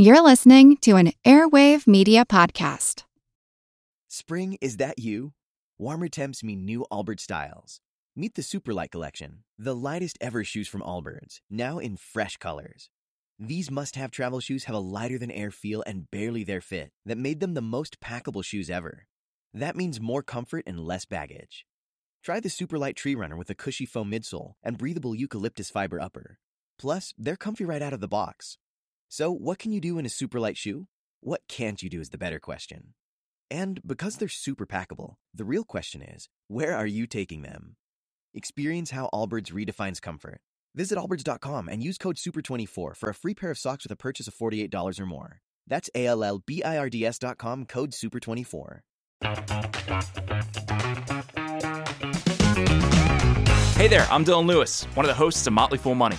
You're listening to an Airwave Media Podcast. Spring, is that you? Warmer temps mean new Allbirds styles. Meet the Superlight Collection, the lightest ever shoes from Allbirds, now in fresh colors. These must have travel shoes have a lighter than air feel and barely their fit that made them the most packable shoes ever. That means more comfort and less baggage. Try the Superlight Tree Runner with a cushy foam midsole and breathable eucalyptus fiber upper. Plus, they're comfy right out of the box. So, what can you do in a super light shoe? What can't you do is the better question. And because they're super packable, the real question is where are you taking them? Experience how Allbirds redefines comfort. Visit allbirds.com and use code SUPER24 for a free pair of socks with a purchase of $48 or more. That's A L L B I R D S.com code SUPER24. Hey there, I'm Dylan Lewis, one of the hosts of Motley Fool Money.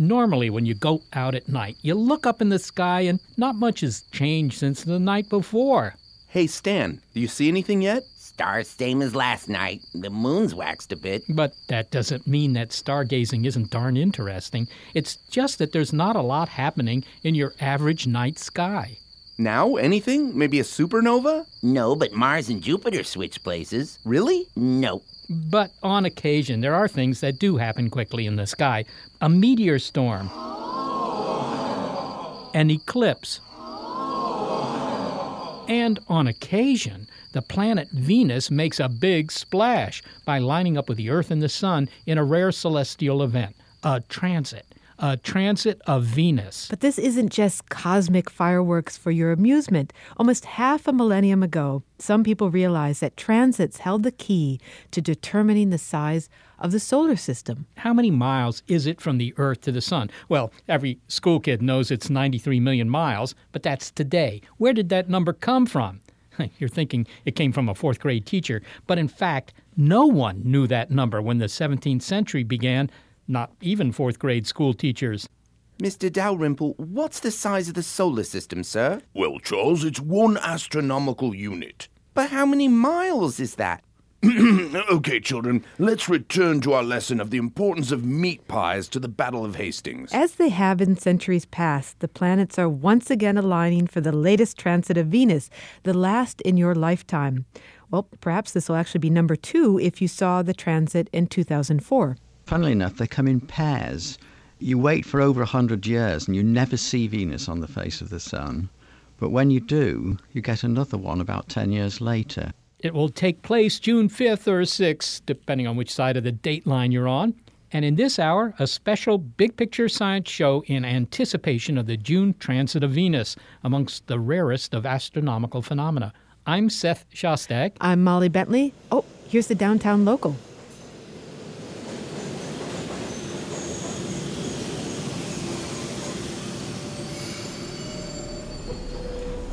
Normally, when you go out at night, you look up in the sky and not much has changed since the night before. Hey, Stan, do you see anything yet? Stars same as last night. The moon's waxed a bit. But that doesn't mean that stargazing isn't darn interesting. It's just that there's not a lot happening in your average night sky. Now? Anything? Maybe a supernova? No, but Mars and Jupiter switch places. Really? No. But on occasion, there are things that do happen quickly in the sky. A meteor storm, an eclipse, and on occasion, the planet Venus makes a big splash by lining up with the Earth and the Sun in a rare celestial event, a transit. A transit of Venus. But this isn't just cosmic fireworks for your amusement. Almost half a millennium ago, some people realized that transits held the key to determining the size of the solar system. How many miles is it from the Earth to the Sun? Well, every school kid knows it's 93 million miles, but that's today. Where did that number come from? You're thinking it came from a fourth grade teacher, but in fact, no one knew that number when the 17th century began, not even fourth grade school teachers. Mr. Dalrymple, what's the size of the solar system, sir? Well, Charles, it's one astronomical unit. But how many miles is that? okay, children, let's return to our lesson of the importance of meat pies to the Battle of Hastings. As they have in centuries past, the planets are once again aligning for the latest transit of Venus, the last in your lifetime. Well, perhaps this will actually be number two if you saw the transit in 2004. Funnily enough, they come in pairs. You wait for over a hundred years and you never see Venus on the face of the sun. But when you do, you get another one about 10 years later. It will take place June 5th or 6th, depending on which side of the date line you're on. And in this hour, a special big picture science show in anticipation of the June transit of Venus, amongst the rarest of astronomical phenomena. I'm Seth Shostak. I'm Molly Bentley. Oh, here's the downtown local.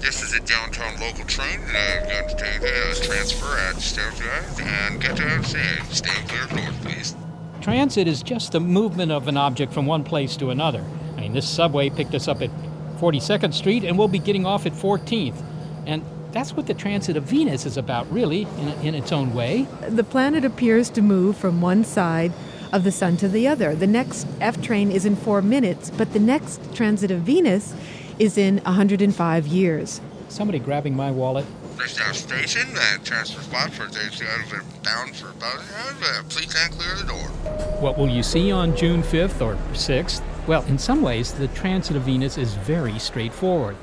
This is a downtown local train, and I'm going to take a transfer at Stonegate and get to say, stay clear of north, please. Transit is just the movement of an object from one place to another. I mean, this subway picked us up at 42nd Street, and we'll be getting off at 14th. And that's what the transit of Venus is about, really, in, in its own way. The planet appears to move from one side of the sun to the other. The next F train is in four minutes, but the next transit of Venus is in 105 years. Somebody grabbing my wallet. There's now station that transfer spot for those who are bound for about uh, please stand clear the door. What will you see on June 5th or 6th? Well, in some ways, the transit of Venus is very straightforward.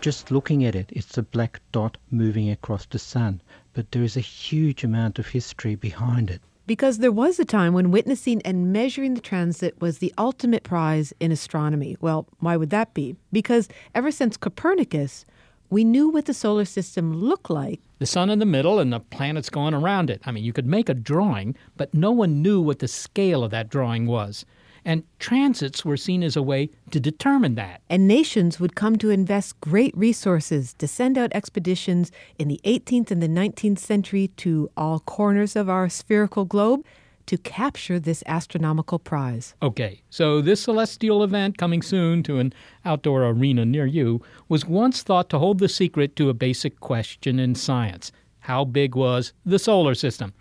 Just looking at it, it's a black dot moving across the sun, but there is a huge amount of history behind it. Because there was a time when witnessing and measuring the transit was the ultimate prize in astronomy. Well, why would that be? Because ever since Copernicus, we knew what the solar system looked like. The sun in the middle and the planets going around it. I mean, you could make a drawing, but no one knew what the scale of that drawing was. and transits were seen as a way to determine that. And nations would come to invest great resources to send out expeditions in the 18th and the 19th century to all corners of our spherical globe to capture this astronomical prize. Okay, so this celestial event coming soon to an outdoor arena near you was once thought to hold the secret to a basic question in science how big was the solar system?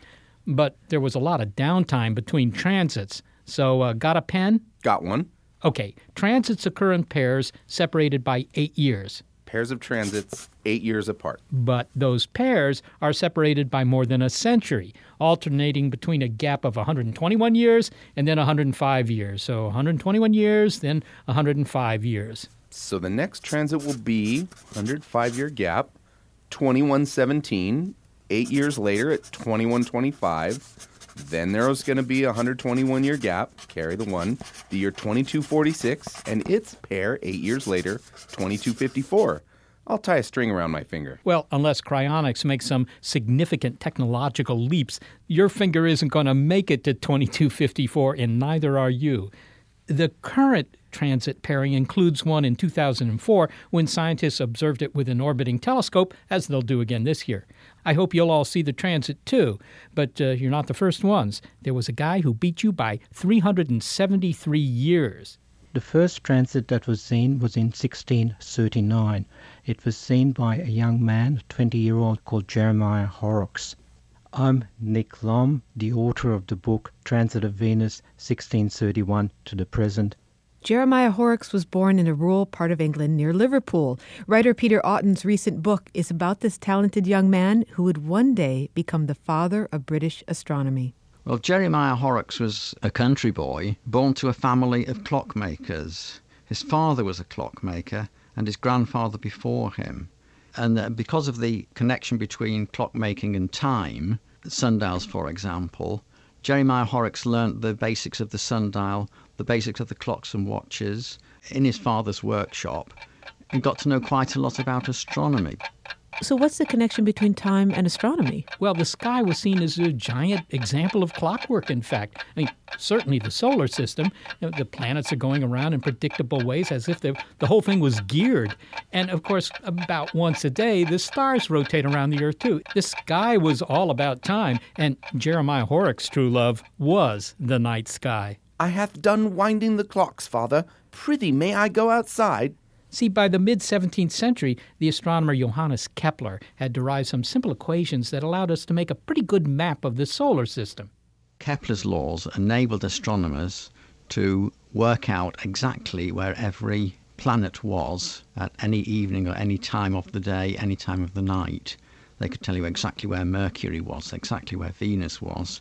But there was a lot of downtime between transits. So, uh, got a pen? Got one. Okay, transits occur in pairs separated by eight years. Pairs of transits, eight years apart. But those pairs are separated by more than a century, alternating between a gap of 121 years and then 105 years. So 121 years, then 105 years. So the next transit will be 105 year gap, 2117, eight years later at 2125. Then there's going to be a 121 year gap, carry the one, the year 2246, and its pair eight years later, 2254. I'll tie a string around my finger. Well, unless cryonics makes some significant technological leaps, your finger isn't going to make it to 2254, and neither are you. The current transit pairing includes one in 2004 when scientists observed it with an orbiting telescope, as they'll do again this year. I hope you'll all see the transit too, but uh, you're not the first ones. There was a guy who beat you by 373 years. The first transit that was seen was in 1639. It was seen by a young man, 20 year old called Jeremiah Horrocks. I'm Nick Lomb, the author of the book Transit of Venus 1631 to the present Jeremiah Horrocks was born in a rural part of England near Liverpool. Writer Peter Aughton's recent book is about this talented young man who would one day become the father of British astronomy. Well, Jeremiah Horrocks was a country boy born to a family of clockmakers. His father was a clockmaker and his grandfather before him. And uh, because of the connection between clockmaking and time, sundials, for example, Jeremiah Horrocks learnt the basics of the sundial, the basics of the clocks and watches in his father's workshop and got to know quite a lot about astronomy. So, what's the connection between time and astronomy? Well, the sky was seen as a giant example of clockwork, in fact. I mean, certainly the solar system, you know, the planets are going around in predictable ways as if the whole thing was geared. And of course, about once a day, the stars rotate around the Earth, too. The sky was all about time, and Jeremiah Horrocks' true love was the night sky. I hath done winding the clocks, father. Prithee, may I go outside? See, by the mid 17th century, the astronomer Johannes Kepler had derived some simple equations that allowed us to make a pretty good map of the solar system. Kepler's laws enabled astronomers to work out exactly where every planet was at any evening or any time of the day, any time of the night. They could tell you exactly where Mercury was, exactly where Venus was,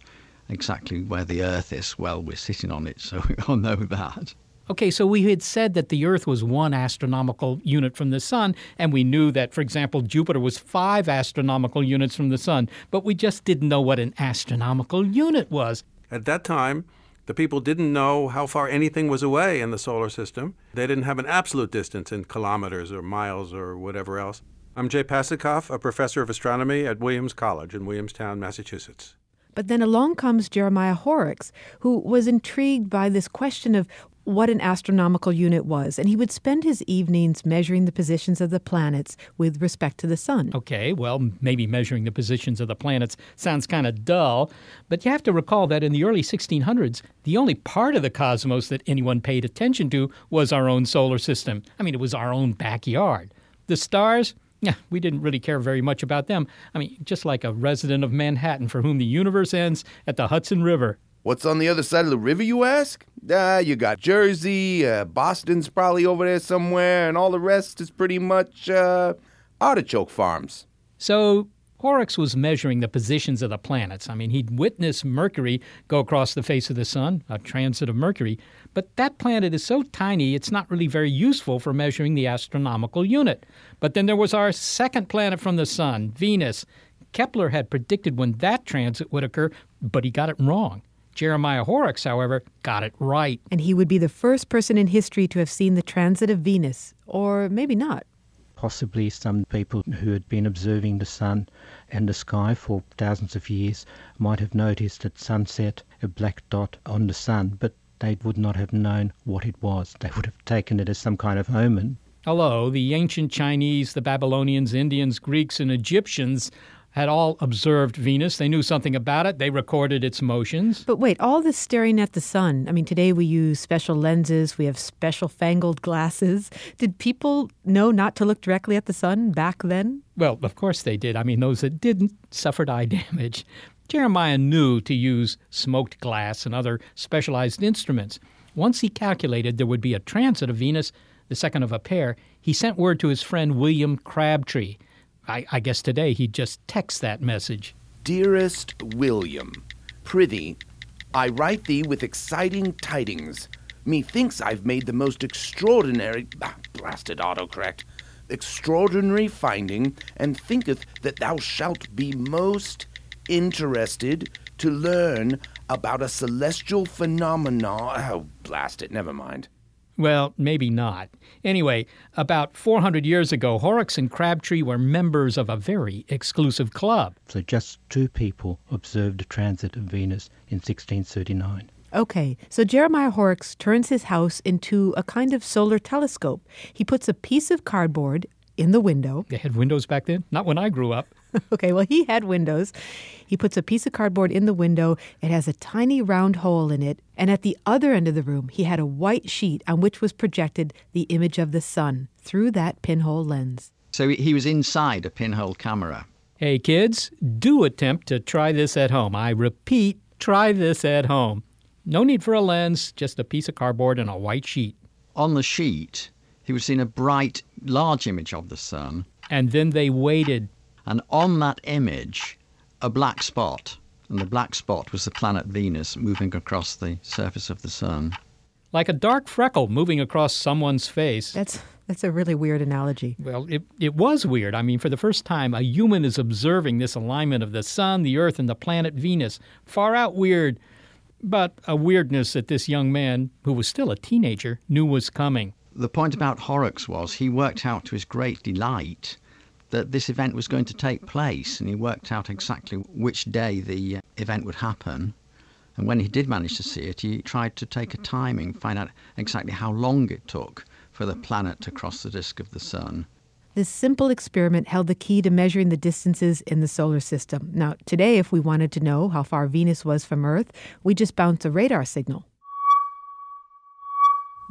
exactly where the Earth is. Well, we're sitting on it, so we all know that. Okay, so we had said that the Earth was one astronomical unit from the Sun, and we knew that, for example, Jupiter was five astronomical units from the Sun, but we just didn't know what an astronomical unit was. At that time, the people didn't know how far anything was away in the solar system. They didn't have an absolute distance in kilometers or miles or whatever else. I'm Jay Pasachoff, a professor of astronomy at Williams College in Williamstown, Massachusetts. But then along comes Jeremiah Horrocks, who was intrigued by this question of what an astronomical unit was, and he would spend his evenings measuring the positions of the planets with respect to the sun. Okay, well, maybe measuring the positions of the planets sounds kind of dull, but you have to recall that in the early 1600s, the only part of the cosmos that anyone paid attention to was our own solar system. I mean, it was our own backyard. The stars, yeah, we didn't really care very much about them. I mean, just like a resident of Manhattan for whom the universe ends at the Hudson River. What's on the other side of the river, you ask? Ah, you got Jersey, uh, Boston's probably over there somewhere, and all the rest is pretty much uh, artichoke farms. So Horrocks was measuring the positions of the planets. I mean, he'd witnessed Mercury go across the face of the sun, a transit of Mercury, but that planet is so tiny it's not really very useful for measuring the astronomical unit. But then there was our second planet from the sun, Venus. Kepler had predicted when that transit would occur, but he got it wrong. Jeremiah Horrocks, however, got it right. And he would be the first person in history to have seen the transit of Venus, or maybe not. Possibly some people who had been observing the sun and the sky for thousands of years might have noticed at sunset a black dot on the sun, but they would not have known what it was. They would have taken it as some kind of omen. Hello, the ancient Chinese, the Babylonians, Indians, Greeks, and Egyptians had all observed Venus. They knew something about it. They recorded its motions. But wait, all this staring at the sun. I mean, today we use special lenses, we have special fangled glasses. Did people know not to look directly at the sun back then? Well, of course they did. I mean, those that didn't suffered eye damage. Jeremiah knew to use smoked glass and other specialized instruments. Once he calculated there would be a transit of Venus, the second of a pair, he sent word to his friend William Crabtree. I, I guess today he'd just texts that message. Dearest William, prithee, I write thee with exciting tidings. Methinks I've made the most extraordinary, ah, blasted autocorrect, extraordinary finding, and thinketh that thou shalt be most interested to learn about a celestial phenomenon. Oh, blast it, never mind. Well, maybe not. Anyway, about 400 years ago, Horrocks and Crabtree were members of a very exclusive club. So just two people observed a transit of Venus in 1639. Okay, so Jeremiah Horrocks turns his house into a kind of solar telescope. He puts a piece of cardboard in the window. They had windows back then? Not when I grew up. okay, well, he had windows. He puts a piece of cardboard in the window. It has a tiny round hole in it. And at the other end of the room, he had a white sheet on which was projected the image of the sun through that pinhole lens. So he was inside a pinhole camera. Hey, kids, do attempt to try this at home. I repeat, try this at home. No need for a lens, just a piece of cardboard and a white sheet. On the sheet, he was seeing a bright, large image of the sun. And then they waited and on that image, a black spot. And the black spot was the planet Venus moving across the surface of the sun. Like a dark freckle moving across someone's face. That's that's a really weird analogy. Well, it, it was weird. I mean, for the first time, a human is observing this alignment of the sun, the earth, and the planet Venus. Far out weird, but a weirdness that this young man, who was still a teenager, knew was coming. The point about Horrocks was he worked out to his great delight that this event was going to take place, and he worked out exactly which day the uh, event would happen. And when he did manage to see it, he tried to take a timing, find out exactly how long it took for the planet to cross the disk of the sun. This simple experiment held the key to measuring the distances in the solar system. Now, today, if we wanted to know how far Venus was from Earth, we just bounce a radar signal.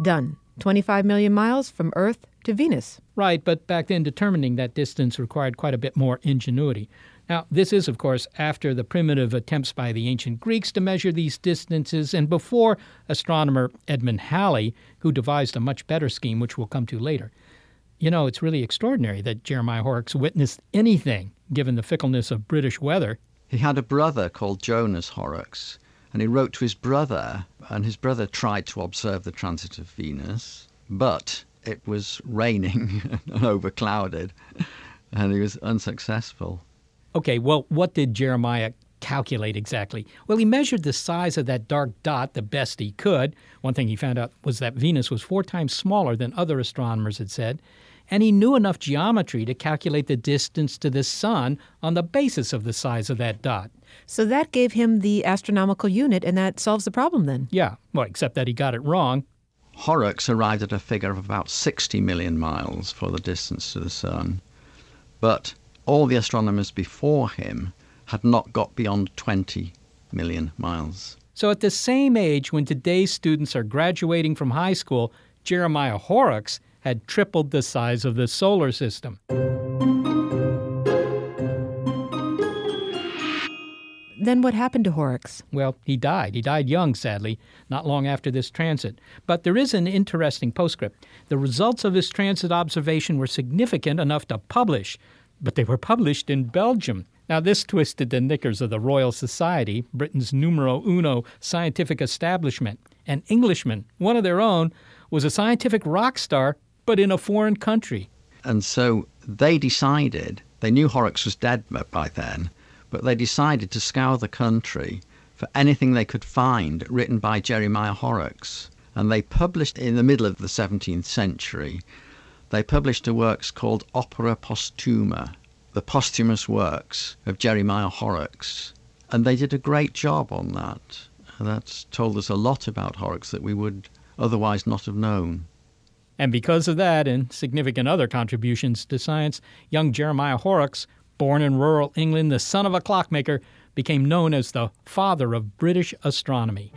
Done. 25 million miles from Earth to Venus. Right, but back then determining that distance required quite a bit more ingenuity. Now, this is, of course, after the primitive attempts by the ancient Greeks to measure these distances and before astronomer Edmund Halley, who devised a much better scheme, which we'll come to later. You know, it's really extraordinary that Jeremiah Horrocks witnessed anything, given the fickleness of British weather. He had a brother called Jonas Horrocks, and he wrote to his brother, and his brother tried to observe the transit of Venus, but it was raining and overclouded, and he was unsuccessful. Okay, well, what did Jeremiah calculate exactly? Well, he measured the size of that dark dot the best he could. One thing he found out was that Venus was four times smaller than other astronomers had said, and he knew enough geometry to calculate the distance to the sun on the basis of the size of that dot. So that gave him the astronomical unit, and that solves the problem then? Yeah, well, except that he got it wrong. Horrocks arrived at a figure of about 60 million miles for the distance to the Sun, but all the astronomers before him had not got beyond 20 million miles. So, at the same age when today's students are graduating from high school, Jeremiah Horrocks had tripled the size of the solar system. Then what happened to Horrocks? Well, he died. He died young, sadly, not long after this transit. But there is an interesting postscript. The results of his transit observation were significant enough to publish, but they were published in Belgium. Now, this twisted the knickers of the Royal Society, Britain's numero uno scientific establishment. An Englishman, one of their own, was a scientific rock star, but in a foreign country. And so they decided, they knew Horrocks was dead by then, but they decided to scour the country for anything they could find written by Jeremiah Horrocks. And they published in the middle of the 17th century, they published a works called Opera Posthuma, the posthumous works of Jeremiah Horrocks. And they did a great job on that. That's told us a lot about Horrocks that we would otherwise not have known. And because of that and significant other contributions to science, young Jeremiah Horrocks, born in rural England, the son of a clockmaker, became known as the father of British astronomy.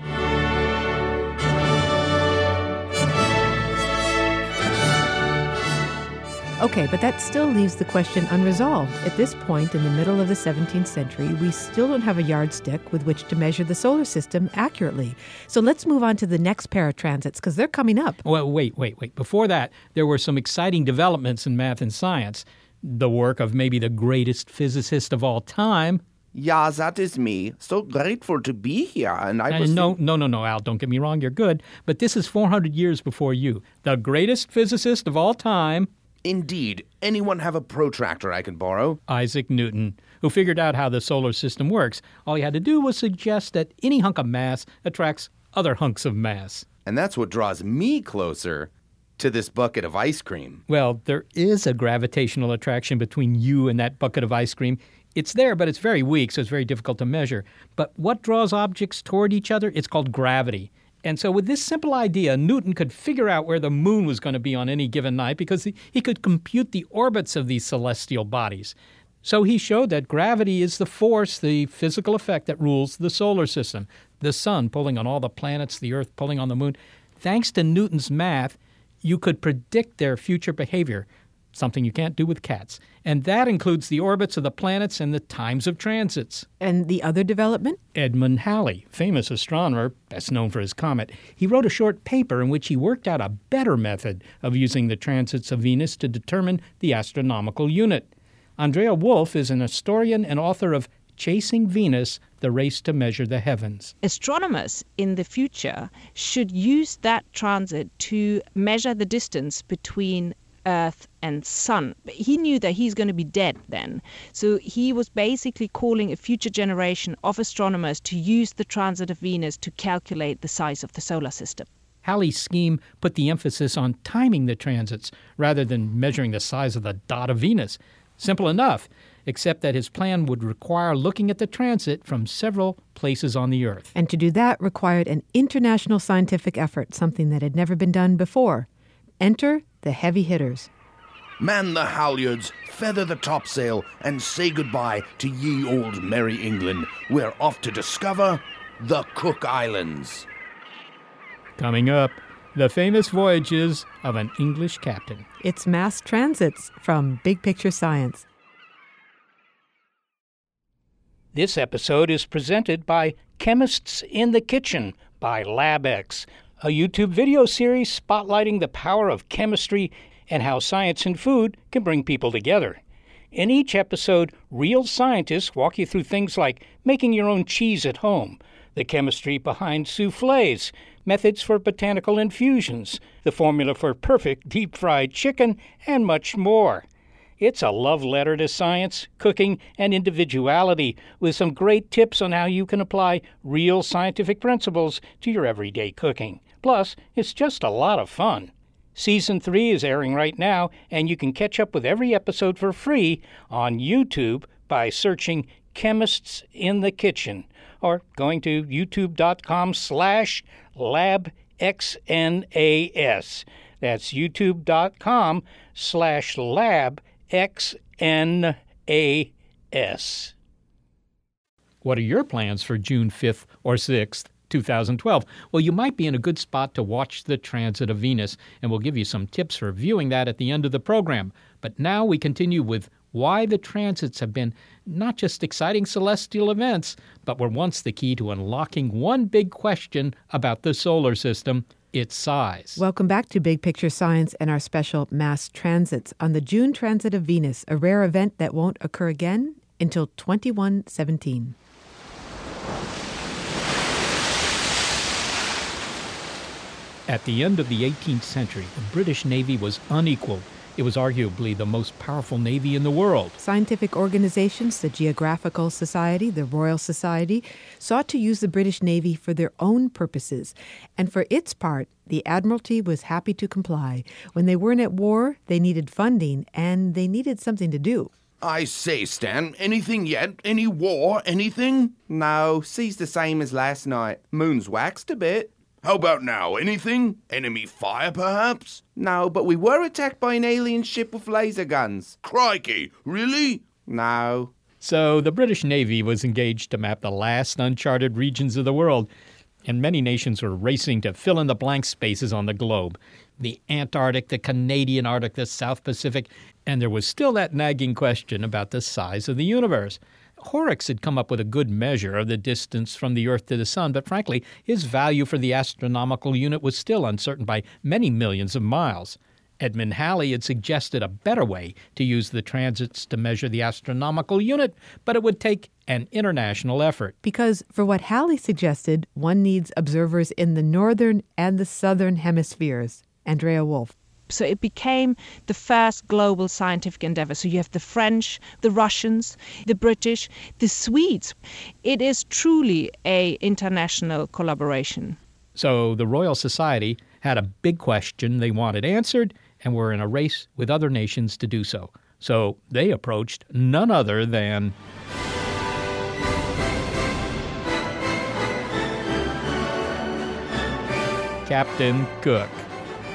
Okay, but that still leaves the question unresolved. At this point in the middle of the 17th century, we still don't have a yardstick with which to measure the solar system accurately. So let's move on to the next pair of transits because they're coming up. Well, wait, wait, wait. Before that, there were some exciting developments in math and science. The work of maybe the greatest physicist of all time. Yeah, that is me. So grateful to be here. And I was. no, no, no, no, Al, don't get me wrong, you're good. But this is 400 years before you. The greatest physicist of all time, Indeed. Anyone have a protractor I can borrow? Isaac Newton, who figured out how the solar system works. All he had to do was suggest that any hunk of mass attracts other hunks of mass. And that's what draws me closer to this bucket of ice cream. Well, there is a gravitational attraction between you and that bucket of ice cream. It's there, but it's very weak, so it's very difficult to measure. But what draws objects toward each other? It's called gravity. And so, with this simple idea, Newton could figure out where the moon was going to be on any given night because he, could compute the orbits of these celestial bodies. So, he showed that gravity is the force, the physical effect that rules the solar system. The sun pulling on all the planets, the earth pulling on the moon. Thanks to Newton's math, you could predict their future behavior, something you can't do with cats. And that includes the orbits of the planets and the times of transits. And the other development? Edmund Halley, famous astronomer, best known for his comet, he wrote a short paper in which he worked out a better method of using the transits of Venus to determine the astronomical unit. Andrea Wulf is an historian and author of Chasing Venus The Race to Measure the Heavens. Astronomers in the future should use that transit to measure the distance between Earth and Sun. But he knew that he's going to be dead then. So he was basically calling a future generation of astronomers to use the transit of Venus to calculate the size of the solar system. Halley's scheme put the emphasis on timing the transits rather than measuring the size of the dot of Venus. Simple enough, except that his plan would require looking at the transit from several places on the Earth. And to do that required an international scientific effort, something that had never been done before. Enter the heavy hitters. Man the halyards, feather the topsail, and say goodbye to ye old merry England. We're off to discover the Cook Islands. Coming up, the famous voyages of an English captain. It's mass transits from Big Picture Science. This episode is presented by Chemists in the Kitchen by LabX, a YouTube video series spotlighting the power of chemistry and how science and food can bring people together. In each episode, real scientists walk you through things like making your own cheese at home, the chemistry behind souffles, methods for botanical infusions, the formula for perfect deep fried chicken, and much more. It's a love letter to science, cooking, and individuality with some great tips on how you can apply real scientific principles to your everyday cooking. Plus, it's just a lot of fun. Season 3 is airing right now, and you can catch up with every episode for free on YouTube by searching Chemists in the Kitchen or going to youtube.com slash labxnas. That's youtube.com slash labxnas. What are your plans for June 5th or 6th? 2012. Well, you might be in a good spot to watch the transit of Venus, and we'll give you some tips for viewing that at the end of the program. But now we continue with why the transits have been not just exciting celestial events, but were once the key to unlocking one big question about the solar system its size. Welcome back to Big Picture Science and our special mass transits on the June transit of Venus, a rare event that won't occur again until 2117. At the end of the 18th century, the British Navy was unequaled. It was arguably the most powerful navy in the world. Scientific organizations, the Geographical Society, the Royal Society, sought to use the British Navy for their own purposes. And for its part, the Admiralty was happy to comply. When they weren't at war, they needed funding and they needed something to do. I say, Stan, anything yet? Any war? Anything? No, sea's the same as last night. Moon's waxed a bit. How about now? Anything? Enemy fire, perhaps? No, but we were attacked by an alien ship with laser guns. Crikey, really? No. So the British Navy was engaged to map the last uncharted regions of the world, and many nations were racing to fill in the blank spaces on the globe the Antarctic, the Canadian Arctic, the South Pacific, and there was still that nagging question about the size of the universe. Horrocks had come up with a good measure of the distance from the Earth to the Sun, but frankly, his value for the astronomical unit was still uncertain by many millions of miles. Edmund Halley had suggested a better way to use the transits to measure the astronomical unit, but it would take an international effort. Because for what Halley suggested, one needs observers in the northern and the southern hemispheres. Andrea Wulf. So it became the first global scientific endeavor. So you have the French, the Russians, the British, the Swedes. It is truly a international collaboration. So the Royal Society had a big question they wanted answered and were in a race with other nations to do so. So they approached none other than Captain Cook.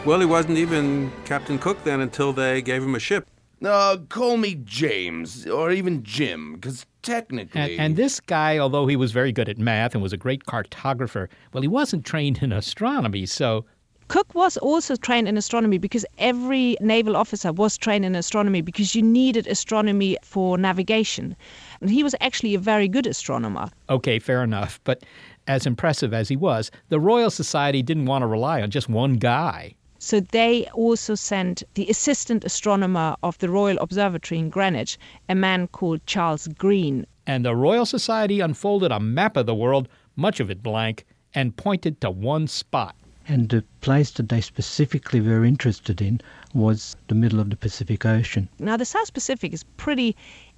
Well, he wasn't even Captain Cook then until they gave him a ship. Uh, call me James, or even Jim, because technically. And, and, this guy, although he was very good at math and was a great cartographer, well, he wasn't trained in astronomy, so. Cook was also trained in astronomy because every naval officer was trained in astronomy because you needed astronomy for navigation. And he was actually a very good astronomer. Okay, fair enough. But as impressive as he was, the Royal Society didn't want to rely on just one guy. So they also sent the assistant astronomer of the Royal Observatory in Greenwich, a man called Charles Green. And the Royal Society unfolded a map of the world, much of it blank, and pointed to one spot. And the place that they specifically were interested in was the middle of the Pacific Ocean. Now, the South Pacific is pretty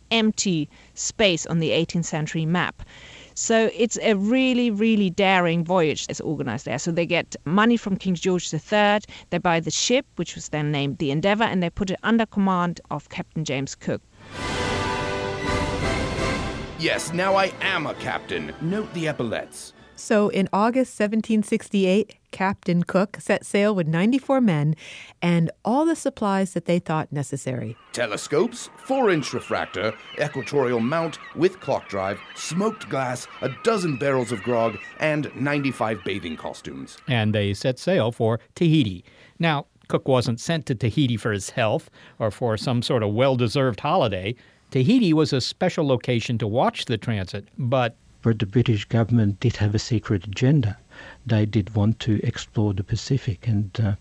empty space on the 18th century map. So it's a really, really daring voyage that's organized there. So they get money from King George III, they buy the ship, which was then named the Endeavour, and they put it under command of Captain James Cook. Yes, now I am a captain. Note the epaulets. So in August 1768, Captain Cook set sail with 94 men and all the supplies that they thought necessary. Telescopes, 4 inch refractor, equatorial mount with clock drive, smoked glass, a dozen barrels of grog, and 95 bathing costumes. And they set sail for Tahiti. Now, Cook wasn't sent to Tahiti for his health or for some sort of well deserved holiday. Tahiti was a special location to watch the transit, but but the British government did have a secret agenda. They did want to explore the Pacific, and uh,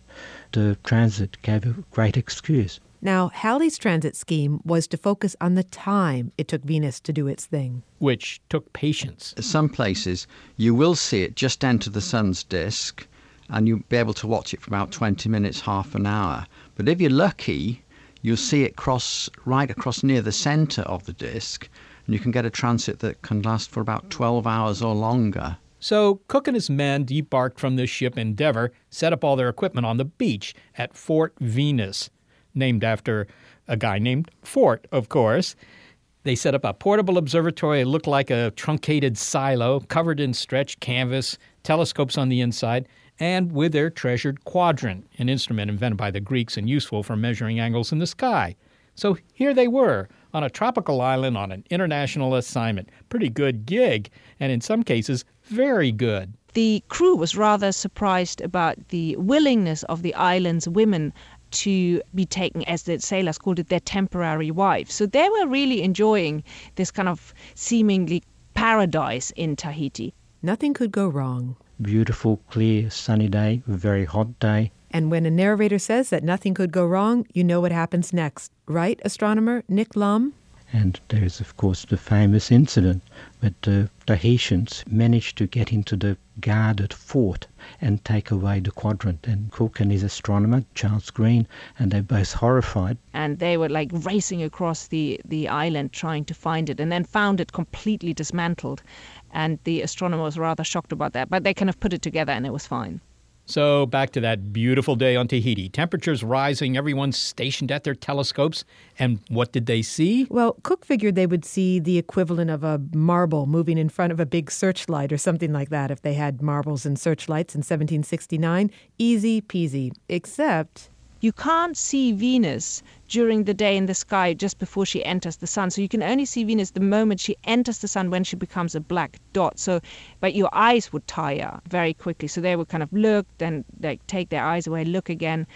the transit gave a great excuse. Now, Halley's transit scheme was to focus on the time it took Venus to do its thing, which took patience. Some places you will see it just enter the sun's disk, and you'll be able to watch it for about 20 minutes, half an hour. But if you're lucky, you'll see it cross right across near the center of the disk, and you can get a transit that can last for about 12 hours or longer. So Cook and his men debarked from the ship Endeavour, set up all their equipment on the beach at Fort Venus, named after a guy named Fort, of course. They set up a portable observatory. It looked like a truncated silo covered in stretched canvas, telescopes on the inside, and with their treasured quadrant, an instrument invented by the Greeks and useful for measuring angles in the sky. So here they were, on a tropical island on an international assignment. Pretty good gig, and in some cases, very good. The crew was rather surprised about the willingness of the island's women to be taken, as the sailors called it, their temporary wives. So they were really enjoying this kind of seemingly paradise in Tahiti. Nothing could go wrong. Beautiful, clear, sunny day, very hot day. And when a narrator says that nothing could go wrong, you know what happens next. Right, astronomer Nick Lomb? And there is, of course, the famous incident that the Tahitians managed to get into the guarded fort and take away the quadrant. And Cook and his astronomer, Charles Green, and they're both horrified. And they were like racing across the, the island trying to find it and then found it completely dismantled. And the astronomer was rather shocked about that. But they kind of put it together and it was fine. So, back to that beautiful day on Tahiti. Temperatures rising, everyone's stationed at their telescopes. And what did they see? Well, Cook figured they would see the equivalent of a marble moving in front of a big searchlight or something like that if they had marbles and searchlights in 1769. Easy peasy. Except you can't see Venus during the day in the sky just before she enters the sun. So you can only see Venus the moment she enters the sun when she becomes a black dot. So, but your eyes would tire very quickly. So they would kind of look, then like take their eyes away, look again,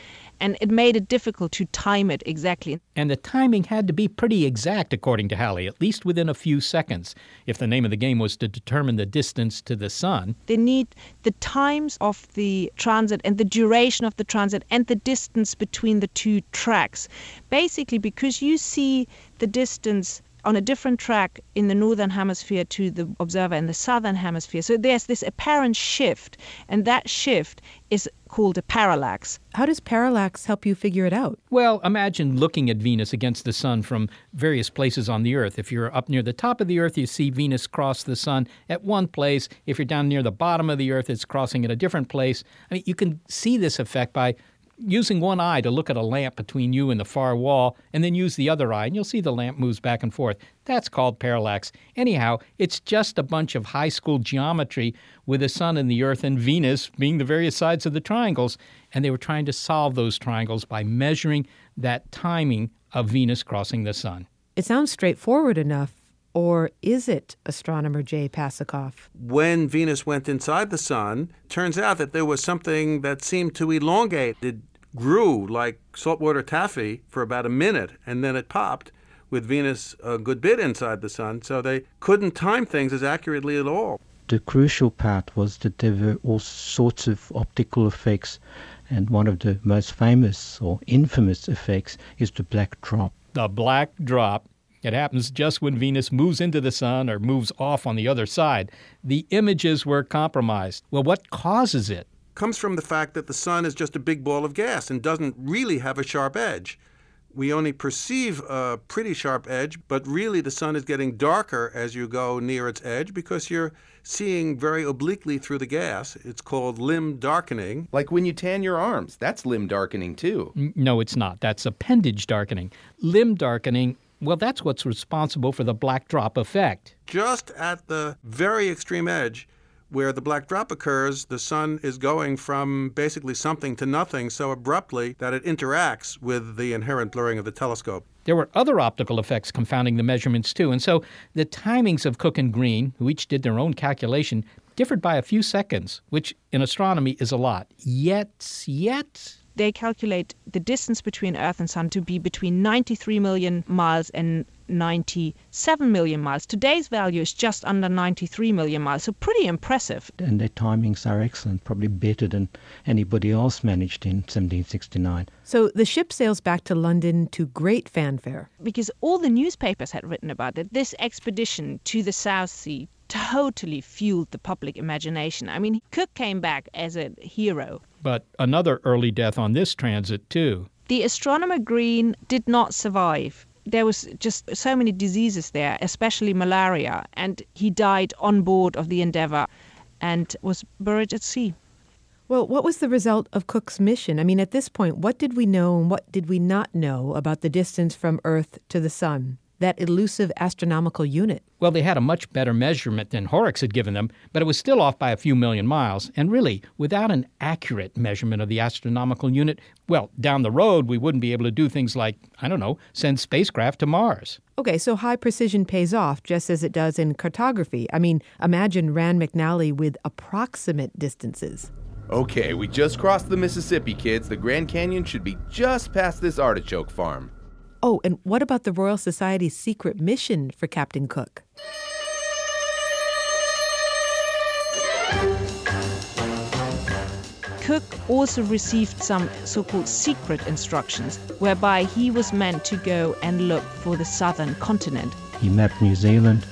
and it made it difficult to time it exactly. And the timing had to be pretty exact, according to Halley, at least within a few seconds, if the name of the game was to determine the distance to the sun. They need the times of the transit and the duration of the transit and the distance between the two tracks. Basically, because you see the distance on a different track in the northern hemisphere to the observer in the southern hemisphere. So there's this apparent shift, and that shift is called a parallax. How does parallax help you figure it out? Well, imagine looking at Venus against the sun from various places on the Earth. If you're up near the top of the Earth, you see Venus cross the sun at one place. If you're down near the bottom of the Earth, it's crossing at a different place. I mean, you can see this effect by using one eye to look at a lamp between you and the far wall, and then use the other eye, and you'll see the lamp moves back and forth. That's called parallax. Anyhow, it's just a bunch of high school geometry with the sun and the earth and Venus being the various sides of the triangles, and they were trying to solve those triangles by measuring that timing of Venus crossing the sun. It sounds straightforward enough. Or is it, astronomer Jay Pasachoff? When Venus went inside the sun, turns out that there was something that seemed to elongate. It grew like saltwater taffy for about a minute, and then it popped with Venus a good bit inside the sun, so they couldn't time things as accurately at all. The crucial part was that there were all sorts of optical effects, and one of the most famous or infamous effects is the black drop. The black drop. It happens just when Venus moves into the sun or moves off on the other side. The images were compromised. Well, what causes it? comes from the fact that the sun is just a big ball of gas and doesn't really have a sharp edge. We only perceive a pretty sharp edge, but really the sun is getting darker as you go near its edge because you're seeing very obliquely through the gas. It's called limb darkening. Like when you tan your arms, that's limb darkening too. No, it's not. That's appendage darkening. Limb darkening well, that's what's responsible for the black drop effect. Just at the very extreme edge, where the black drop occurs, the sun is going from basically something to nothing so abruptly that it interacts with the inherent blurring of the telescope. There were other optical effects confounding the measurements too, and so the timings of Cook and Green, who each did their own calculation, differed by a few seconds, which in astronomy is a lot. Yet, yet they calculate the distance between Earth and Sun to be between 93 million miles and 97 million miles. Today's value is just under 93 million miles, so pretty impressive. And their timings are excellent, probably better than anybody else managed in 1769. So the ship sails back to London to great fanfare. Because all the newspapers had written about it. This expedition to the South Sea totally fueled the public imagination. I mean, Cook came back as a hero. But another early death on this transit, too. The astronomer Green did not survive there was just so many diseases there, especially malaria, and he died on board of the Endeavour and was buried at sea. Well, what was the result of Cook's mission? I mean, at this point, what did we know and what did we not know about the distance from Earth to the Sun? That elusive astronomical unit? Well, they had a much better measurement than Horrocks had given them, but it was still off by a few million miles. And really, without an accurate measurement of the astronomical unit, well, down the road, we wouldn't be able to do things like, I don't know, send spacecraft to Mars. Okay, so high precision pays off just as it does in cartography. I mean, imagine Rand McNally with approximate distances. Okay, we just crossed the Mississippi, kids. The Grand Canyon should be just past this artichoke farm. Oh, and what about the Royal Society's secret mission for Captain Cook? Cook also received some so called secret instructions, whereby he was meant to go and look for the southern continent. He mapped New Zealand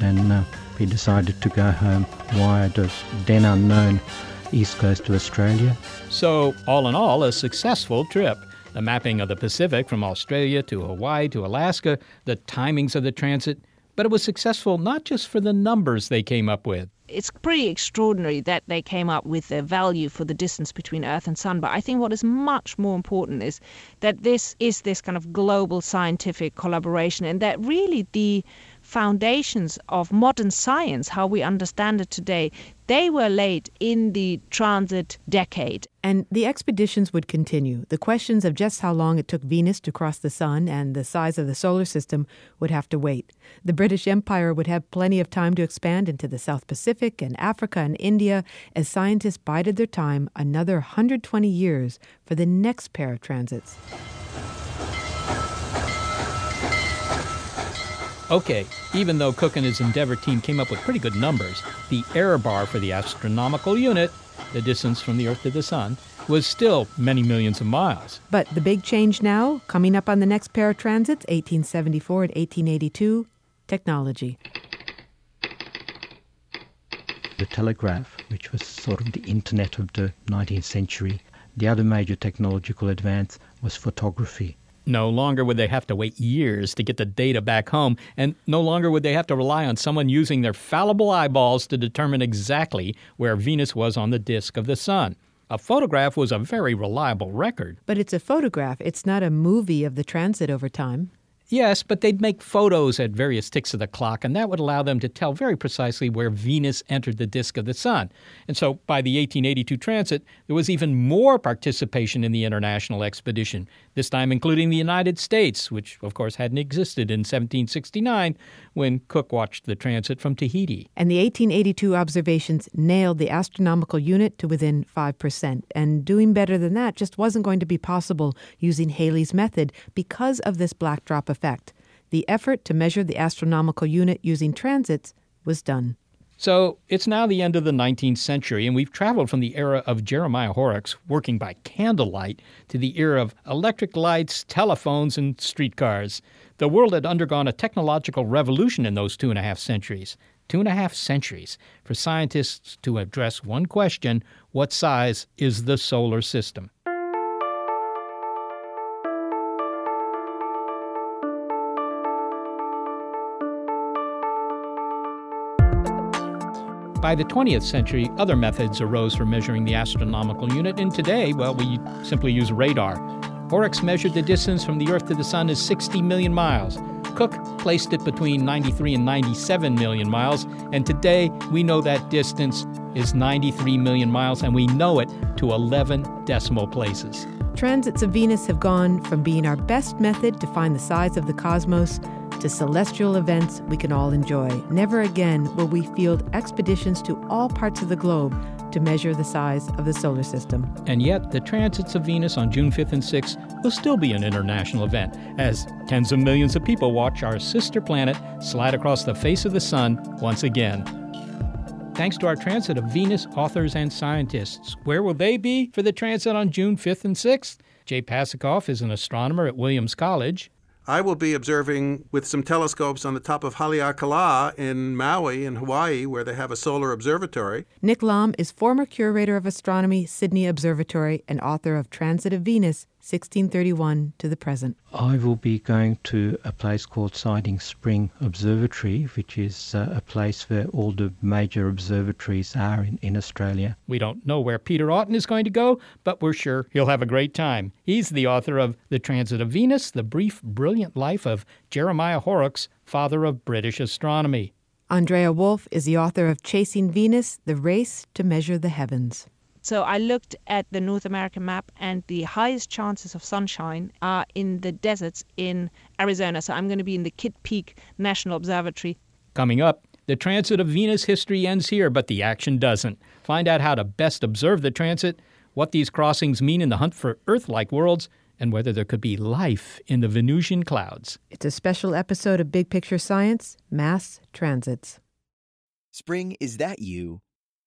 and uh, he decided to go home via the then unknown east coast of Australia. So, all in all, a successful trip the mapping of the Pacific from Australia to Hawaii to Alaska, the timings of the transit, but it was successful not just for the numbers they came up with. It's pretty extraordinary that they came up with a value for the distance between Earth and Sun. But I think what is much more important is that this is this kind of global scientific collaboration and that really the foundations of modern science, how we understand it today, they were laid in the transit decade. And the expeditions would continue. The questions of just how long it took Venus to cross the sun and the size of the solar system would have to wait. The British Empire would have plenty of time to expand into the South Pacific and Africa and India as scientists bided their time another 120 years for the next pair of transits. Okay, even though Cook and his Endeavour team came up with pretty good numbers, the error bar for the astronomical unit, the distance from the Earth to the Sun, was still many millions of miles. But the big change now, coming up on the next pair of transits, 1874 and 1882, technology. The telegraph, which was sort of the internet of the 19th century. The other major technological advance was photography. No longer would they have to wait years to get the data back home, and no longer would they have to rely on someone using their fallible eyeballs to determine exactly where Venus was on the disk of the Sun. A photograph was a very reliable record. But it's a photograph, it's not a movie of the transit over time. Yes, but they'd make photos at various ticks of the clock, and that would allow them to tell very precisely where Venus entered the disk of the Sun. And so by the 1882 transit, there was even more participation in the international expedition, this time including the United States, which of course hadn't existed in 1769 when Cook watched the transit from Tahiti. And the 1882 observations nailed the astronomical unit to within 5%. And doing better than that just wasn't going to be possible using Halley's method because of this black drop effect. The effort to measure the astronomical unit using transits was done. So it's now the end of the 19th century, and we've traveled from the era of Jeremiah Horrocks working by candlelight to the era of electric lights, telephones, and streetcars. The world had undergone a technological revolution in those two and a half centuries. Two and a half centuries for scientists to address one question what size is the solar system? By the 20th century, other methods arose for measuring the astronomical unit, and today, well, we simply use radar. Horrocks measured the distance from the Earth to the Sun as 60 million miles. Cook placed it between 93 and 97 million miles, and today we know that distance is 93 million miles, and we know it to 11 decimal places. Transits of Venus have gone from being our best method to find the size of the cosmos to celestial events we can all enjoy. Never again will we field expeditions to all parts of the globe to measure the size of the solar system. And yet, the transits of Venus on June 5th and 6th will still be an international event as tens of millions of people watch our sister planet slide across the face of the sun once again. Thanks to our transit of Venus authors and scientists. Where will they be for the transit on June 5th and 6th? Jay Pasachoff is an astronomer at Williams College. I will be observing with some telescopes on the top of Haleakala in Maui in Hawaii, where they have a solar observatory. Nick Lomb is former curator of astronomy, Sydney Observatory, and author of Transit of Venus, 1631 to the present. I will be going to a place called Siding Spring Observatory, which is uh, a place where all the major observatories are in, in Australia. We don't know where Peter Aughton is going to go, but we're sure he'll have a great time. He's the author of The Transit of Venus, The Brief, Brilliant Life of Jeremiah Horrocks, father of British astronomy. Andrea Wulf is the author of Chasing Venus, The Race to Measure the Heavens. So I looked at the North American map, and the highest chances of sunshine are in the deserts in Arizona. So I'm going to be in the Kitt Peak National Observatory. Coming up, the transit of Venus history ends here, but the action doesn't. Find out how to best observe the transit, what these crossings mean in the hunt for Earth like worlds, and whether there could be life in the Venusian clouds. It's a special episode of Big Picture Science Mass Transits. Spring, is that you?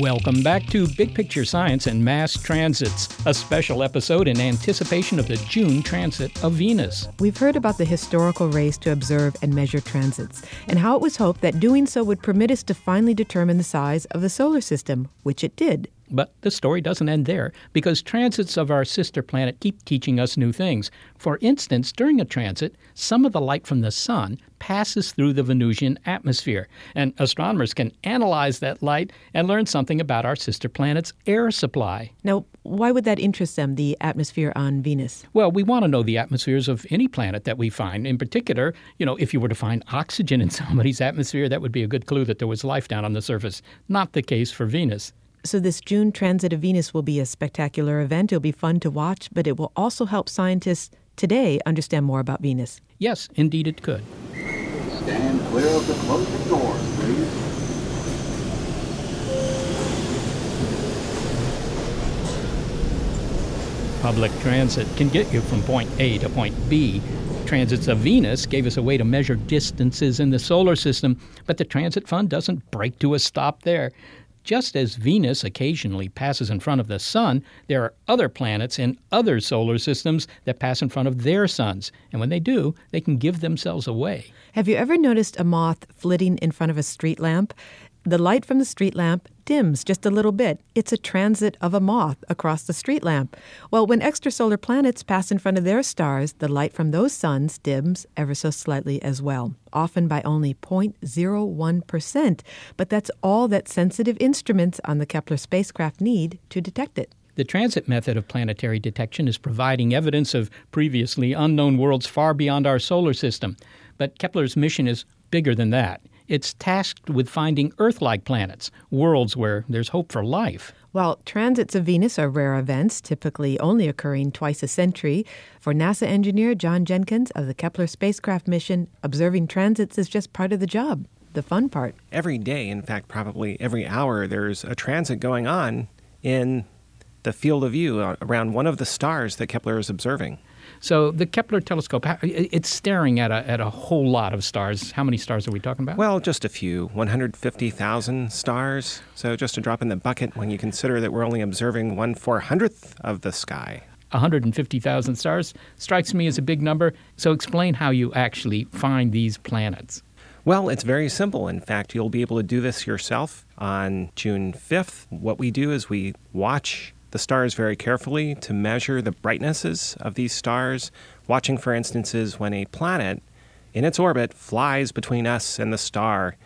Welcome back to Big Picture Science and Mass Transits, a special episode in anticipation of the June transit of Venus. We've heard about the historical race to observe and measure transits, and how it was hoped that doing so would permit us to finally determine the size of the solar system, which it did. But the story doesn't end there, because transits of our sister planet keep teaching us new things. For instance, during a transit, some of the light from the sun passes through the Venusian atmosphere, and astronomers can analyze that light and learn something about our sister planet's air supply. Now, why would that interest them, the atmosphere on Venus? Well, we want to know the atmospheres of any planet that we find. In particular, you know, if you were to find oxygen in somebody's atmosphere, that would be a good clue that there was life down on the surface. Not the case for Venus. So, this June transit of Venus will be a spectacular event. It'll be fun to watch, but it will also help scientists today understand more about Venus. Yes, indeed it could. Stand clear of the closing doors, please. Public transit can get you from point A to point B. Transits of Venus gave us a way to measure distances in the solar system, but the Transit Fund doesn't brake to a stop there. Just as Venus occasionally passes in front of the Sun, there are other planets in other solar systems that pass in front of their suns. And when they do, they can give themselves away. Have you ever noticed a moth flitting in front of a street lamp? The light from the street lamp dims just a little bit. It's a transit of a moth across the street lamp. Well, when extrasolar planets pass in front of their stars, the light from those suns dims ever so slightly as well, often by only 0.01%. But that's all that sensitive instruments on the Kepler spacecraft need to detect it. The transit method of planetary detection is providing evidence of previously unknown worlds far beyond our solar system. But Kepler's mission is bigger than that. It's tasked with finding Earth like planets, worlds where there's hope for life. While transits of Venus are rare events, typically only occurring twice a century, for NASA engineer Jon Jenkins of the Kepler spacecraft mission, observing transits is just part of the job, the fun part. Every day, in fact, probably every hour, there's a transit going on in the field of view uh, around one of the stars that Kepler is observing. So the Kepler telescope, it's staring at a, at a whole lot of stars. How many stars are we talking about? Well, just a few, 150,000 stars. So just a drop in the bucket when you consider that we're only observing one four hundredth of the sky. 150,000 stars strikes me as a big number. So explain how you actually find these planets. Well, it's very simple. In fact, you'll be able to do this yourself on June 5th. What we do is we watch the stars very carefully to measure the brightnesses of these stars, watching for instances when a planet in its orbit flies between us and the star,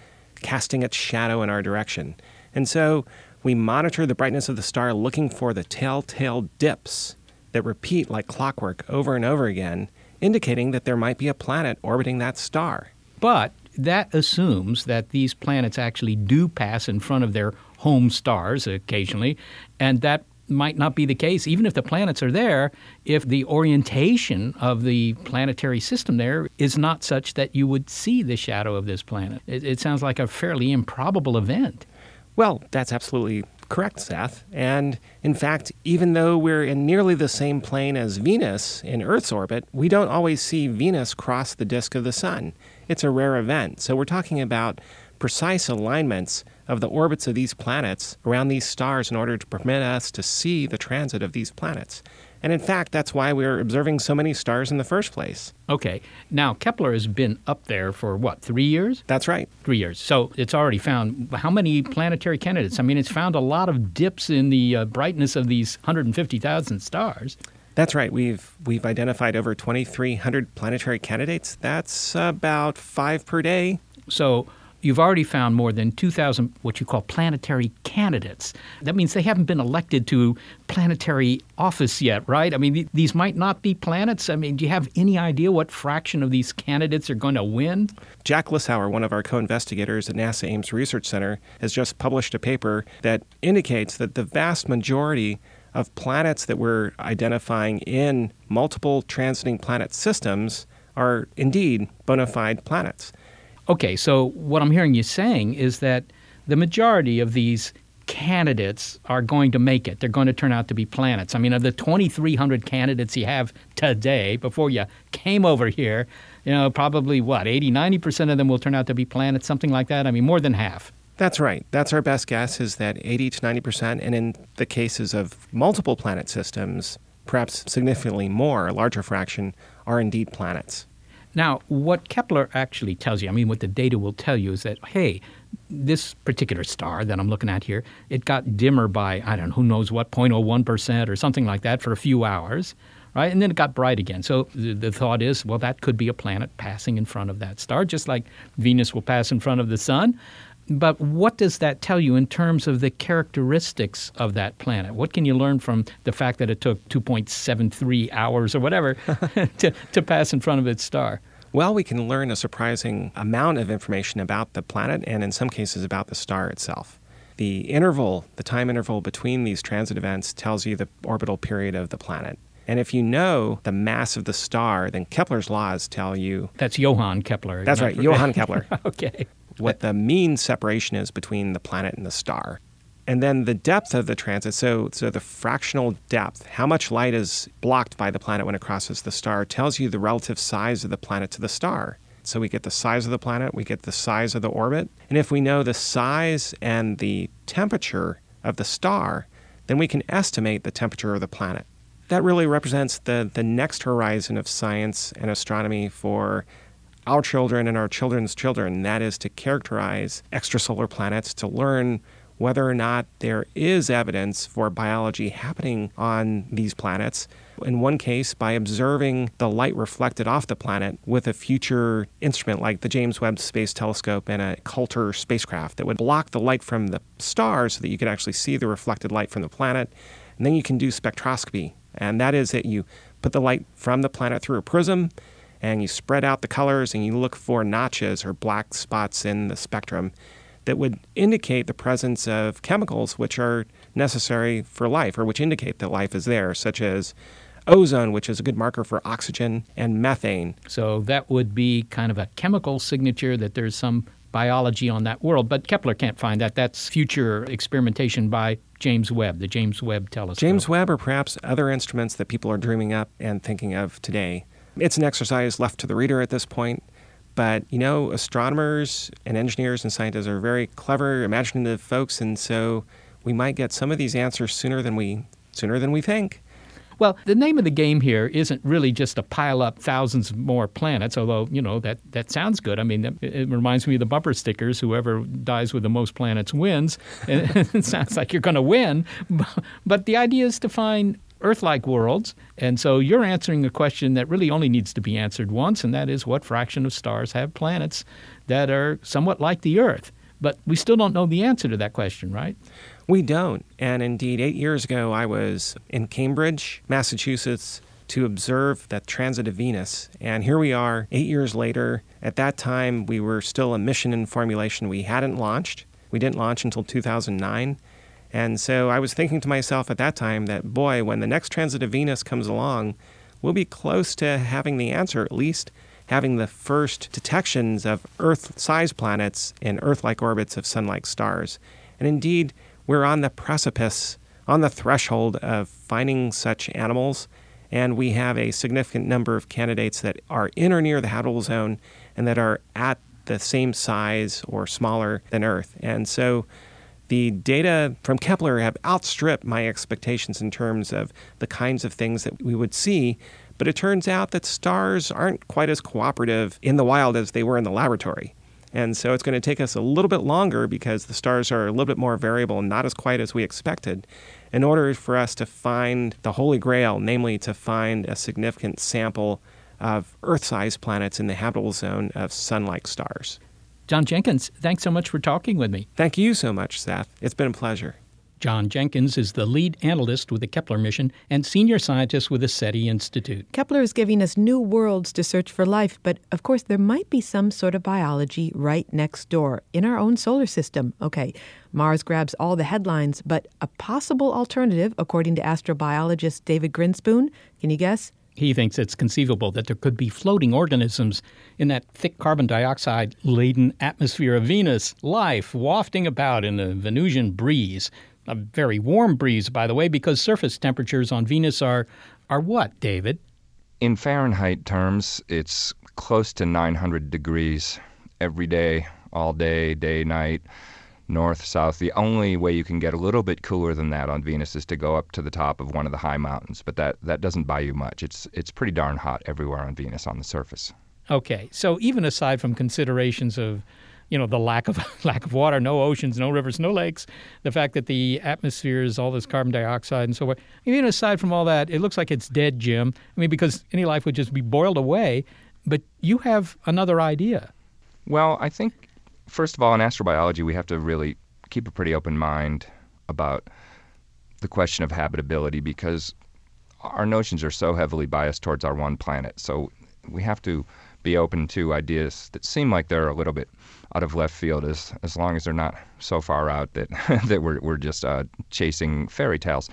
casting its shadow in our direction. And so we monitor the brightness of the star looking for the telltale dips that repeat like clockwork over and over again, indicating that there might be a planet orbiting that star. But that assumes that these planets actually do pass in front of their home stars occasionally, and that might not be the case, even if the planets are there, if the orientation of the planetary system there is not such that you would see the shadow of this planet. It, it sounds like a fairly improbable event. Well, that's absolutely correct, Seth. And in fact, even though we're in nearly the same plane as Venus in Earth's orbit, we don't always see Venus cross the disk of the Sun. It's a rare event. So we're talking about precise alignments of the orbits of these planets around these stars in order to permit us to see the transit of these planets. And in fact, that's why we're observing so many stars in the first place. Okay. Now, Kepler has been up there for what, three years? That's right. Three years. So it's already found how many planetary candidates? I mean, it's found a lot of dips in the uh, brightness of these 150,000 stars. That's right. We've we've identified over 2,300 planetary candidates. That's about five per day. So you've already found more than 2,000 what you call planetary candidates. That means they haven't been elected to planetary office yet, right? I mean, th- these might not be planets. I mean, do you have any idea what fraction of these candidates are going to win? Jack Lissauer, one of our co investigators at NASA Ames Research Center, has just published a paper that indicates that the vast majority of planets that we're identifying in multiple transiting planet systems are indeed bona fide planets. Okay, so what I'm hearing you saying is that the majority of these candidates are going to make it. They're going to turn out to be planets. I mean, of the 2,300 candidates you have today, before you came over here, you know, probably what, 80, 90% of them will turn out to be planets, something like that? I mean, more than half. That's right. That's our best guess is that 80 to 90%. And in the cases of multiple planet systems, perhaps significantly more, a larger fraction, are indeed planets. Now, what Kepler actually tells you, I mean, what the data will tell you is that, hey, this particular star that I'm looking at here, it got dimmer by, I don't know, who knows what, 0.01% or something like that for a few hours, right? And then it got bright again. So the, the thought is, well, that could be a planet passing in front of that star, just like Venus will pass in front of the sun. But what does that tell you in terms of the characteristics of that planet? What can you learn from the fact that it took 2.73 hours or whatever to, to pass in front of its star? Well, we can learn a surprising amount of information about the planet and, in some cases, about the star itself. The interval, the time interval between these transit events, tells you the orbital period of the planet. And if you know the mass of the star, then Kepler's laws tell you. That's Johann Kepler. That's right, Johann Kepler. okay what the mean separation is between the planet and the star. And then the depth of the transit, so, so the fractional depth, how much light is blocked by the planet when it crosses the star, tells you the relative size of the planet to the star. So we get the size of the planet, we get the size of the orbit. And if we know the size and the temperature of the star, then we can estimate the temperature of the planet. That really represents the, the next horizon of science and astronomy for our children and our children's children. That is to characterize extrasolar planets, to learn whether or not there is evidence for biology happening on these planets. In one case, by observing the light reflected off the planet with a future instrument like the James Webb Space Telescope and an occulter spacecraft that would block the light from the stars so that you could actually see the reflected light from the planet. And then you can do spectroscopy. And that is that you put the light from the planet through a prism and you spread out the colors and you look for notches or black spots in the spectrum that would indicate the presence of chemicals which are necessary for life or which indicate that life is there, such as ozone, which is a good marker for oxygen, and methane. So that would be kind of a chemical signature that there's some biology on that world. But Kepler can't find that. That's future experimentation by James Webb, the James Webb telescope. James Webb, or perhaps other instruments that people are dreaming up and thinking of today. It's an exercise left to the reader at this point. But, you know, astronomers and engineers and scientists are very clever, imaginative folks, and so we might get some of these answers sooner than we sooner than we think. Well, the name of the game here isn't really just to pile up thousands more planets, although, you know, that, that sounds good. I mean, it reminds me of the bumper stickers whoever dies with the most planets wins. it sounds like you're going to win. But the idea is to find Earth like worlds. And so you're answering a question that really only needs to be answered once, and that is what fraction of stars have planets that are somewhat like the Earth? But we still don't know the answer to that question, right? We don't. And indeed, eight years ago, I was in Cambridge, Massachusetts, to observe the transit of Venus. And here we are, eight years later. At that time, we were still a mission in formulation. We hadn't launched. We didn't launch until 2009. And so I was thinking to myself at that time that, boy, when the next transit of Venus comes along, we'll be close to having the answer, at least having the first detections of Earth sized planets in Earth like orbits of sun like stars. And indeed, we're on the precipice, on the threshold of finding such animals. And we have a significant number of candidates that are in or near the habitable zone and that are at the same size or smaller than Earth. And so the data from Kepler have outstripped my expectations in terms of the kinds of things that we would see. But it turns out that stars aren't quite as cooperative in the wild as they were in the laboratory. And so it's going to take us a little bit longer because the stars are a little bit more variable and not as quite as we expected in order for us to find the holy grail, namely to find a significant sample of Earth sized planets in the habitable zone of sun like stars. Jon Jenkins, thanks so much for talking with me. Thank you so much, Seth. It's been a pleasure. Jon Jenkins is the lead analyst with the Kepler mission and senior scientist with the SETI Institute. Kepler is giving us new worlds to search for life, but of course, there might be some sort of biology right next door in our own solar system. Okay, Mars grabs all the headlines, but a possible alternative, according to astrobiologist David Grinspoon, can you guess? He thinks it's conceivable that there could be floating organisms in that thick carbon dioxide laden atmosphere of Venus, life wafting about in the Venusian breeze. A very warm breeze, by the way, because surface temperatures on Venus are, are what, David? In Fahrenheit terms, it's close to 900 degrees every day, all day, day, night north, south. The only way you can get a little bit cooler than that on Venus is to go up to the top of one of the high mountains, but that, that doesn't buy you much. It's, it's pretty darn hot everywhere on Venus on the surface. Okay, so even aside from considerations of you know the lack of lack of water, no oceans, no rivers, no lakes, the fact that the atmosphere is all this carbon dioxide and so on. Even aside from all that, it looks like it's dead, Jim. I mean, because any life would just be boiled away. But you have another idea. Well, I think first of all, in astrobiology, we have to really keep a pretty open mind about the question of habitability because our notions are so heavily biased towards our one planet. So we have to be open to ideas that seem like they're a little bit out of left field as as long as they're not so far out that that we're we're just uh, chasing fairy tales.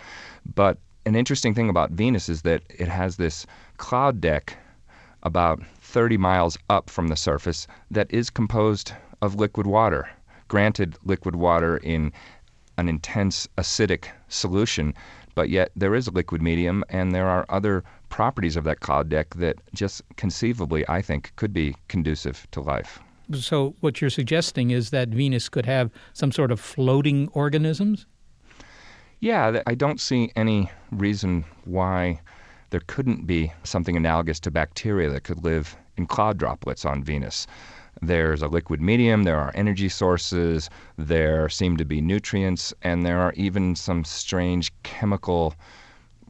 But an interesting thing about Venus is that it has this cloud deck about 30 miles up from the surface that is composed of liquid water. Granted, liquid water in an intense acidic solution, but yet there is a liquid medium and there are other properties of that cloud deck that just conceivably, I think, could be conducive to life. So, what you're suggesting is that Venus could have some sort of floating organisms? Yeah, I don't see any reason why there couldn't be something analogous to bacteria that could live in cloud droplets on Venus. There's a liquid medium, there are energy sources, there seem to be nutrients, and there are even some strange chemical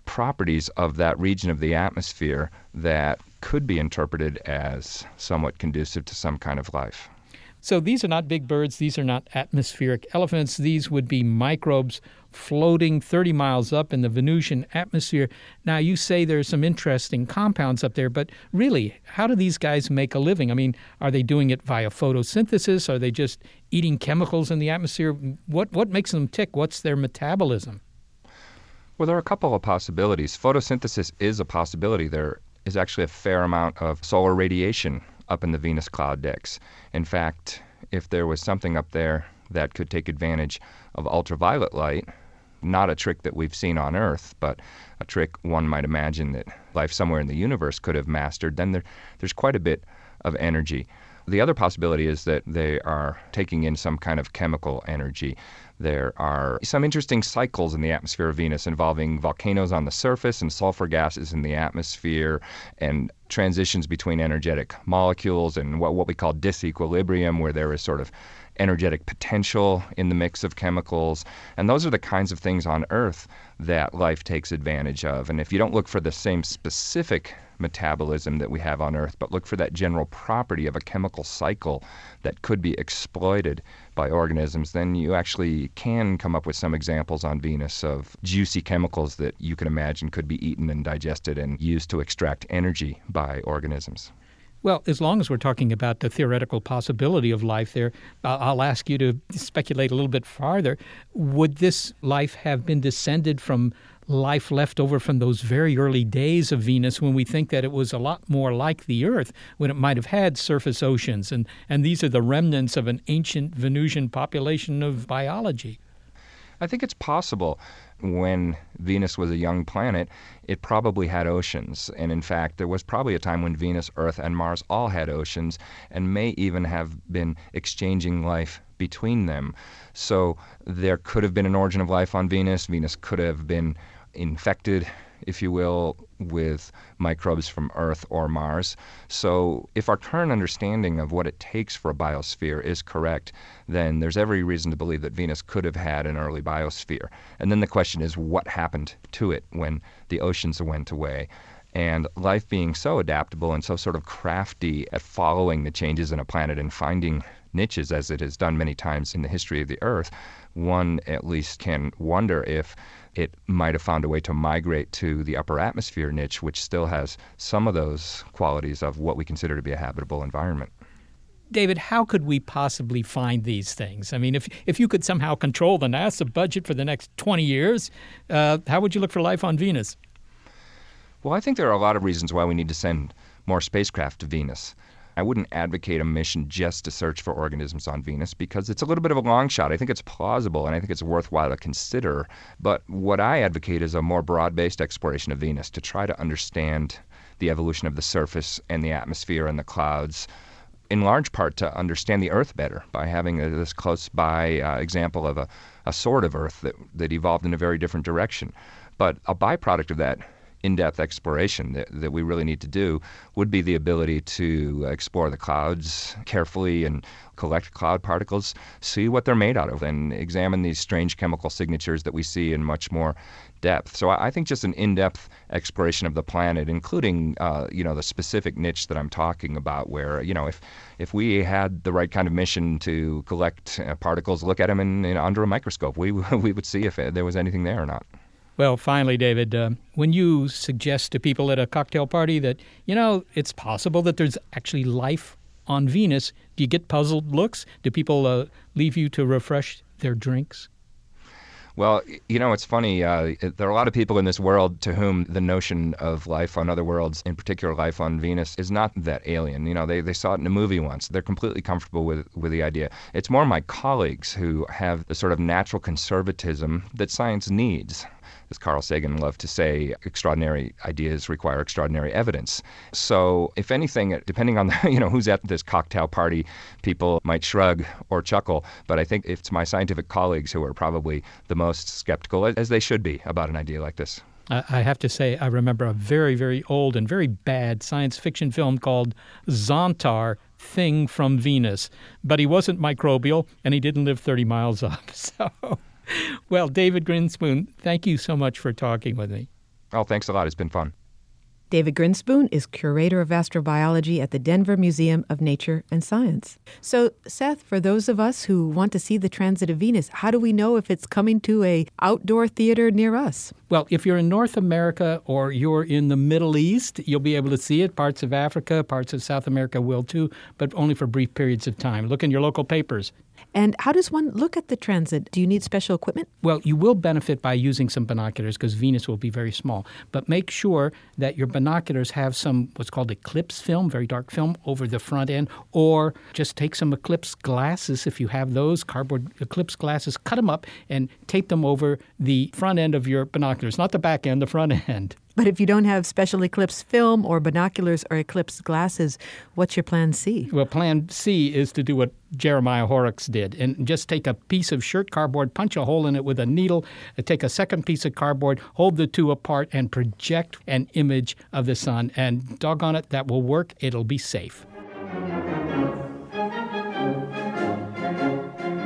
properties of that region of the atmosphere that could be interpreted as somewhat conducive to some kind of life. So these are not big birds, these are not atmospheric elephants, these would be microbes floating 30 miles up in the Venusian atmosphere. Now, you say there's some interesting compounds up there, but really, how do these guys make a living? I mean, are they doing it via photosynthesis? Are they just eating chemicals in the atmosphere? What, what makes them tick? What's their metabolism? Well, there are a couple of possibilities. Photosynthesis is a possibility. There is actually a fair amount of solar radiation up in the Venus cloud decks. In fact, if there was something up there that could take advantage of ultraviolet light, not a trick that we've seen on Earth, but a trick one might imagine that life somewhere in the universe could have mastered, then there, there's quite a bit of energy. The other possibility is that they are taking in some kind of chemical energy. There are some interesting cycles in the atmosphere of Venus involving volcanoes on the surface and sulfur gases in the atmosphere and transitions between energetic molecules and what, what we call disequilibrium, where there is sort of energetic potential in the mix of chemicals. And those are the kinds of things on Earth that life takes advantage of. And if you don't look for the same specific metabolism that we have on Earth, but look for that general property of a chemical cycle that could be exploited by organisms, then you actually can come up with some examples on Venus of juicy chemicals that you can imagine could be eaten and digested and used to extract energy by organisms. Well, as long as we're talking about the theoretical possibility of life there, I'll ask you to speculate a little bit farther. Would this life have been descended from life left over from those very early days of Venus when we think that it was a lot more like the Earth, when it might have had surface oceans? And, and these are the remnants of an ancient Venusian population of biology. I think it's possible when Venus was a young planet, it probably had oceans. And in fact, there was probably a time when Venus, Earth, and Mars all had oceans and may even have been exchanging life between them. So there could have been an origin of life on Venus. Venus could have been infected if you will, with microbes from Earth or Mars. So, if our current understanding of what it takes for a biosphere is correct, then there's every reason to believe that Venus could have had an early biosphere. And then the question is, what happened to it when the oceans went away? And life being so adaptable and so sort of crafty at following the changes in a planet and finding niches as it has done many times in the history of the Earth, one at least can wonder if it might have found a way to migrate to the upper atmosphere niche, which still has some of those qualities of what we consider to be a habitable environment. David, how could we possibly find these things? I mean, if if you could somehow control the NASA budget for the next 20 years, uh, how would you look for life on Venus? Well, I think there are a lot of reasons why we need to send more spacecraft to Venus. I wouldn't advocate a mission just to search for organisms on Venus because it's a little bit of a long shot. I think it's plausible and I think it's worthwhile to consider. But what I advocate is a more broad based exploration of Venus to try to understand the evolution of the surface and the atmosphere and the clouds in large part to understand the Earth better by having a, this close by uh, example of a, a sort of Earth that, that evolved in a very different direction. But a byproduct of that in depth exploration that, that we really need to do would be the ability to explore the clouds carefully and collect cloud particles, see what they're made out of, and examine these strange chemical signatures that we see in much more depth. So I think just an in-depth exploration of the planet, including uh, you know the specific niche that I'm talking about, where you know if if we had the right kind of mission to collect uh, particles, look at them in, in, under a microscope, we we would see if there was anything there or not. Well, finally, David, uh, when you suggest to people at a cocktail party that you know it's possible that there's actually life on Venus, do you get puzzled looks? Do people uh, leave you to refresh their drinks? Well, you know, it's funny. Uh, there are a lot of people in this world to whom the notion of life on other worlds, in particular life on Venus, is not that alien. You know, they, they saw it in a movie once. They're completely comfortable with, with the idea. It's more my colleagues who have the sort of natural conservatism that science needs as Carl Sagan loved to say, extraordinary ideas require extraordinary evidence. So, if anything, depending on the, you know who's at this cocktail party, people might shrug or chuckle. But I think it's my scientific colleagues who are probably the most skeptical, as they should be, about an idea like this. I have to say, I remember a very, very old and very bad science fiction film called Zontar Thing from Venus. But he wasn't microbial and he didn't live 30 miles up. So well, David Grinspoon, thank you so much for talking with me. Oh, thanks a lot. It's been fun. David Grinspoon is curator of astrobiology at the Denver Museum of Nature and Science. So, Seth, for those of us who want to see the transit of Venus, how do we know if it's coming to a outdoor theater near us? Well, if you're in North America or you're in the Middle East, you'll be able to see it. Parts of Africa, parts of South America will too, but only for brief periods of time. Look in your local papers. And how does one look at the transit? Do you need special equipment? Well, you will benefit by using some binoculars because Venus will be very small. But make sure that your binoculars have some what's called eclipse film, very dark film, over the front end, or just take some eclipse glasses if you have those, cardboard eclipse glasses, cut them up and tape them over the front end of your binoculars, not the back end, the front end. But if you don't have special eclipse film or binoculars or eclipse glasses, what's your plan C? Well, plan C is to do what Jeremiah Horrocks did and just take a piece of shirt cardboard, punch a hole in it with a needle, uh, take a second piece of cardboard, hold the two apart, and project an image of the sun. And doggone it, that will work. It'll be safe.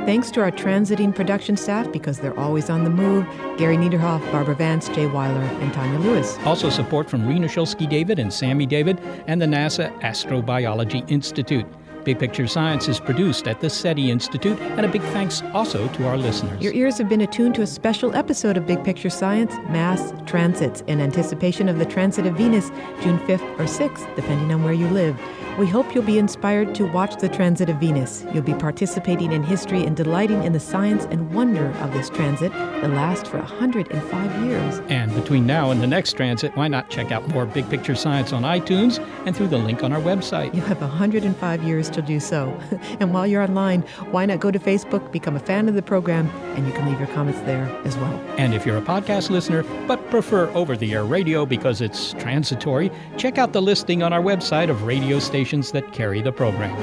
Thanks to our transiting production staff because they're always on the move Gary Niederhoff, Barbara Vance, Jay Weiler, and Tanya Lewis. Also, support from Rena Shulsky David and Sammy David and the NASA Astrobiology Institute. Big Picture Science is produced at the SETI Institute, and a big thanks also to our listeners. Your ears have been attuned to a special episode of Big Picture Science Mass Transits in anticipation of the transit of Venus, June 5th or 6th, depending on where you live. We hope you'll be inspired to watch the transit of Venus. You'll be participating in history and delighting in the science and wonder of this transit that lasts for 105 years. And between now and the next transit, why not check out more Big Picture Science on iTunes and through the link on our website? You have 105 years to do so. and while you're online, why not go to Facebook, become a fan of the program, and you can leave your comments there as well. And if you're a podcast listener but prefer over the air radio because it's transitory, check out the listing on our website of radio stations stations that carry the program.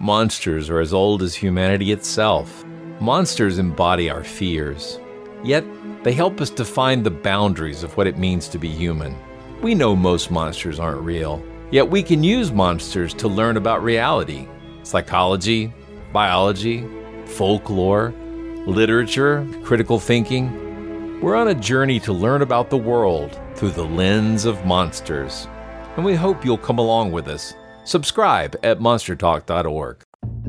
Monsters are as old as humanity itself. Monsters embody our fears. Yet, they help us define the boundaries of what it means to be human. We know most monsters aren't real, yet we can use monsters to learn about reality, psychology, biology, folklore, literature, critical thinking. We're on a journey to learn about the world through the lens of monsters, and we hope you'll come along with us. Subscribe at monstertalk.org.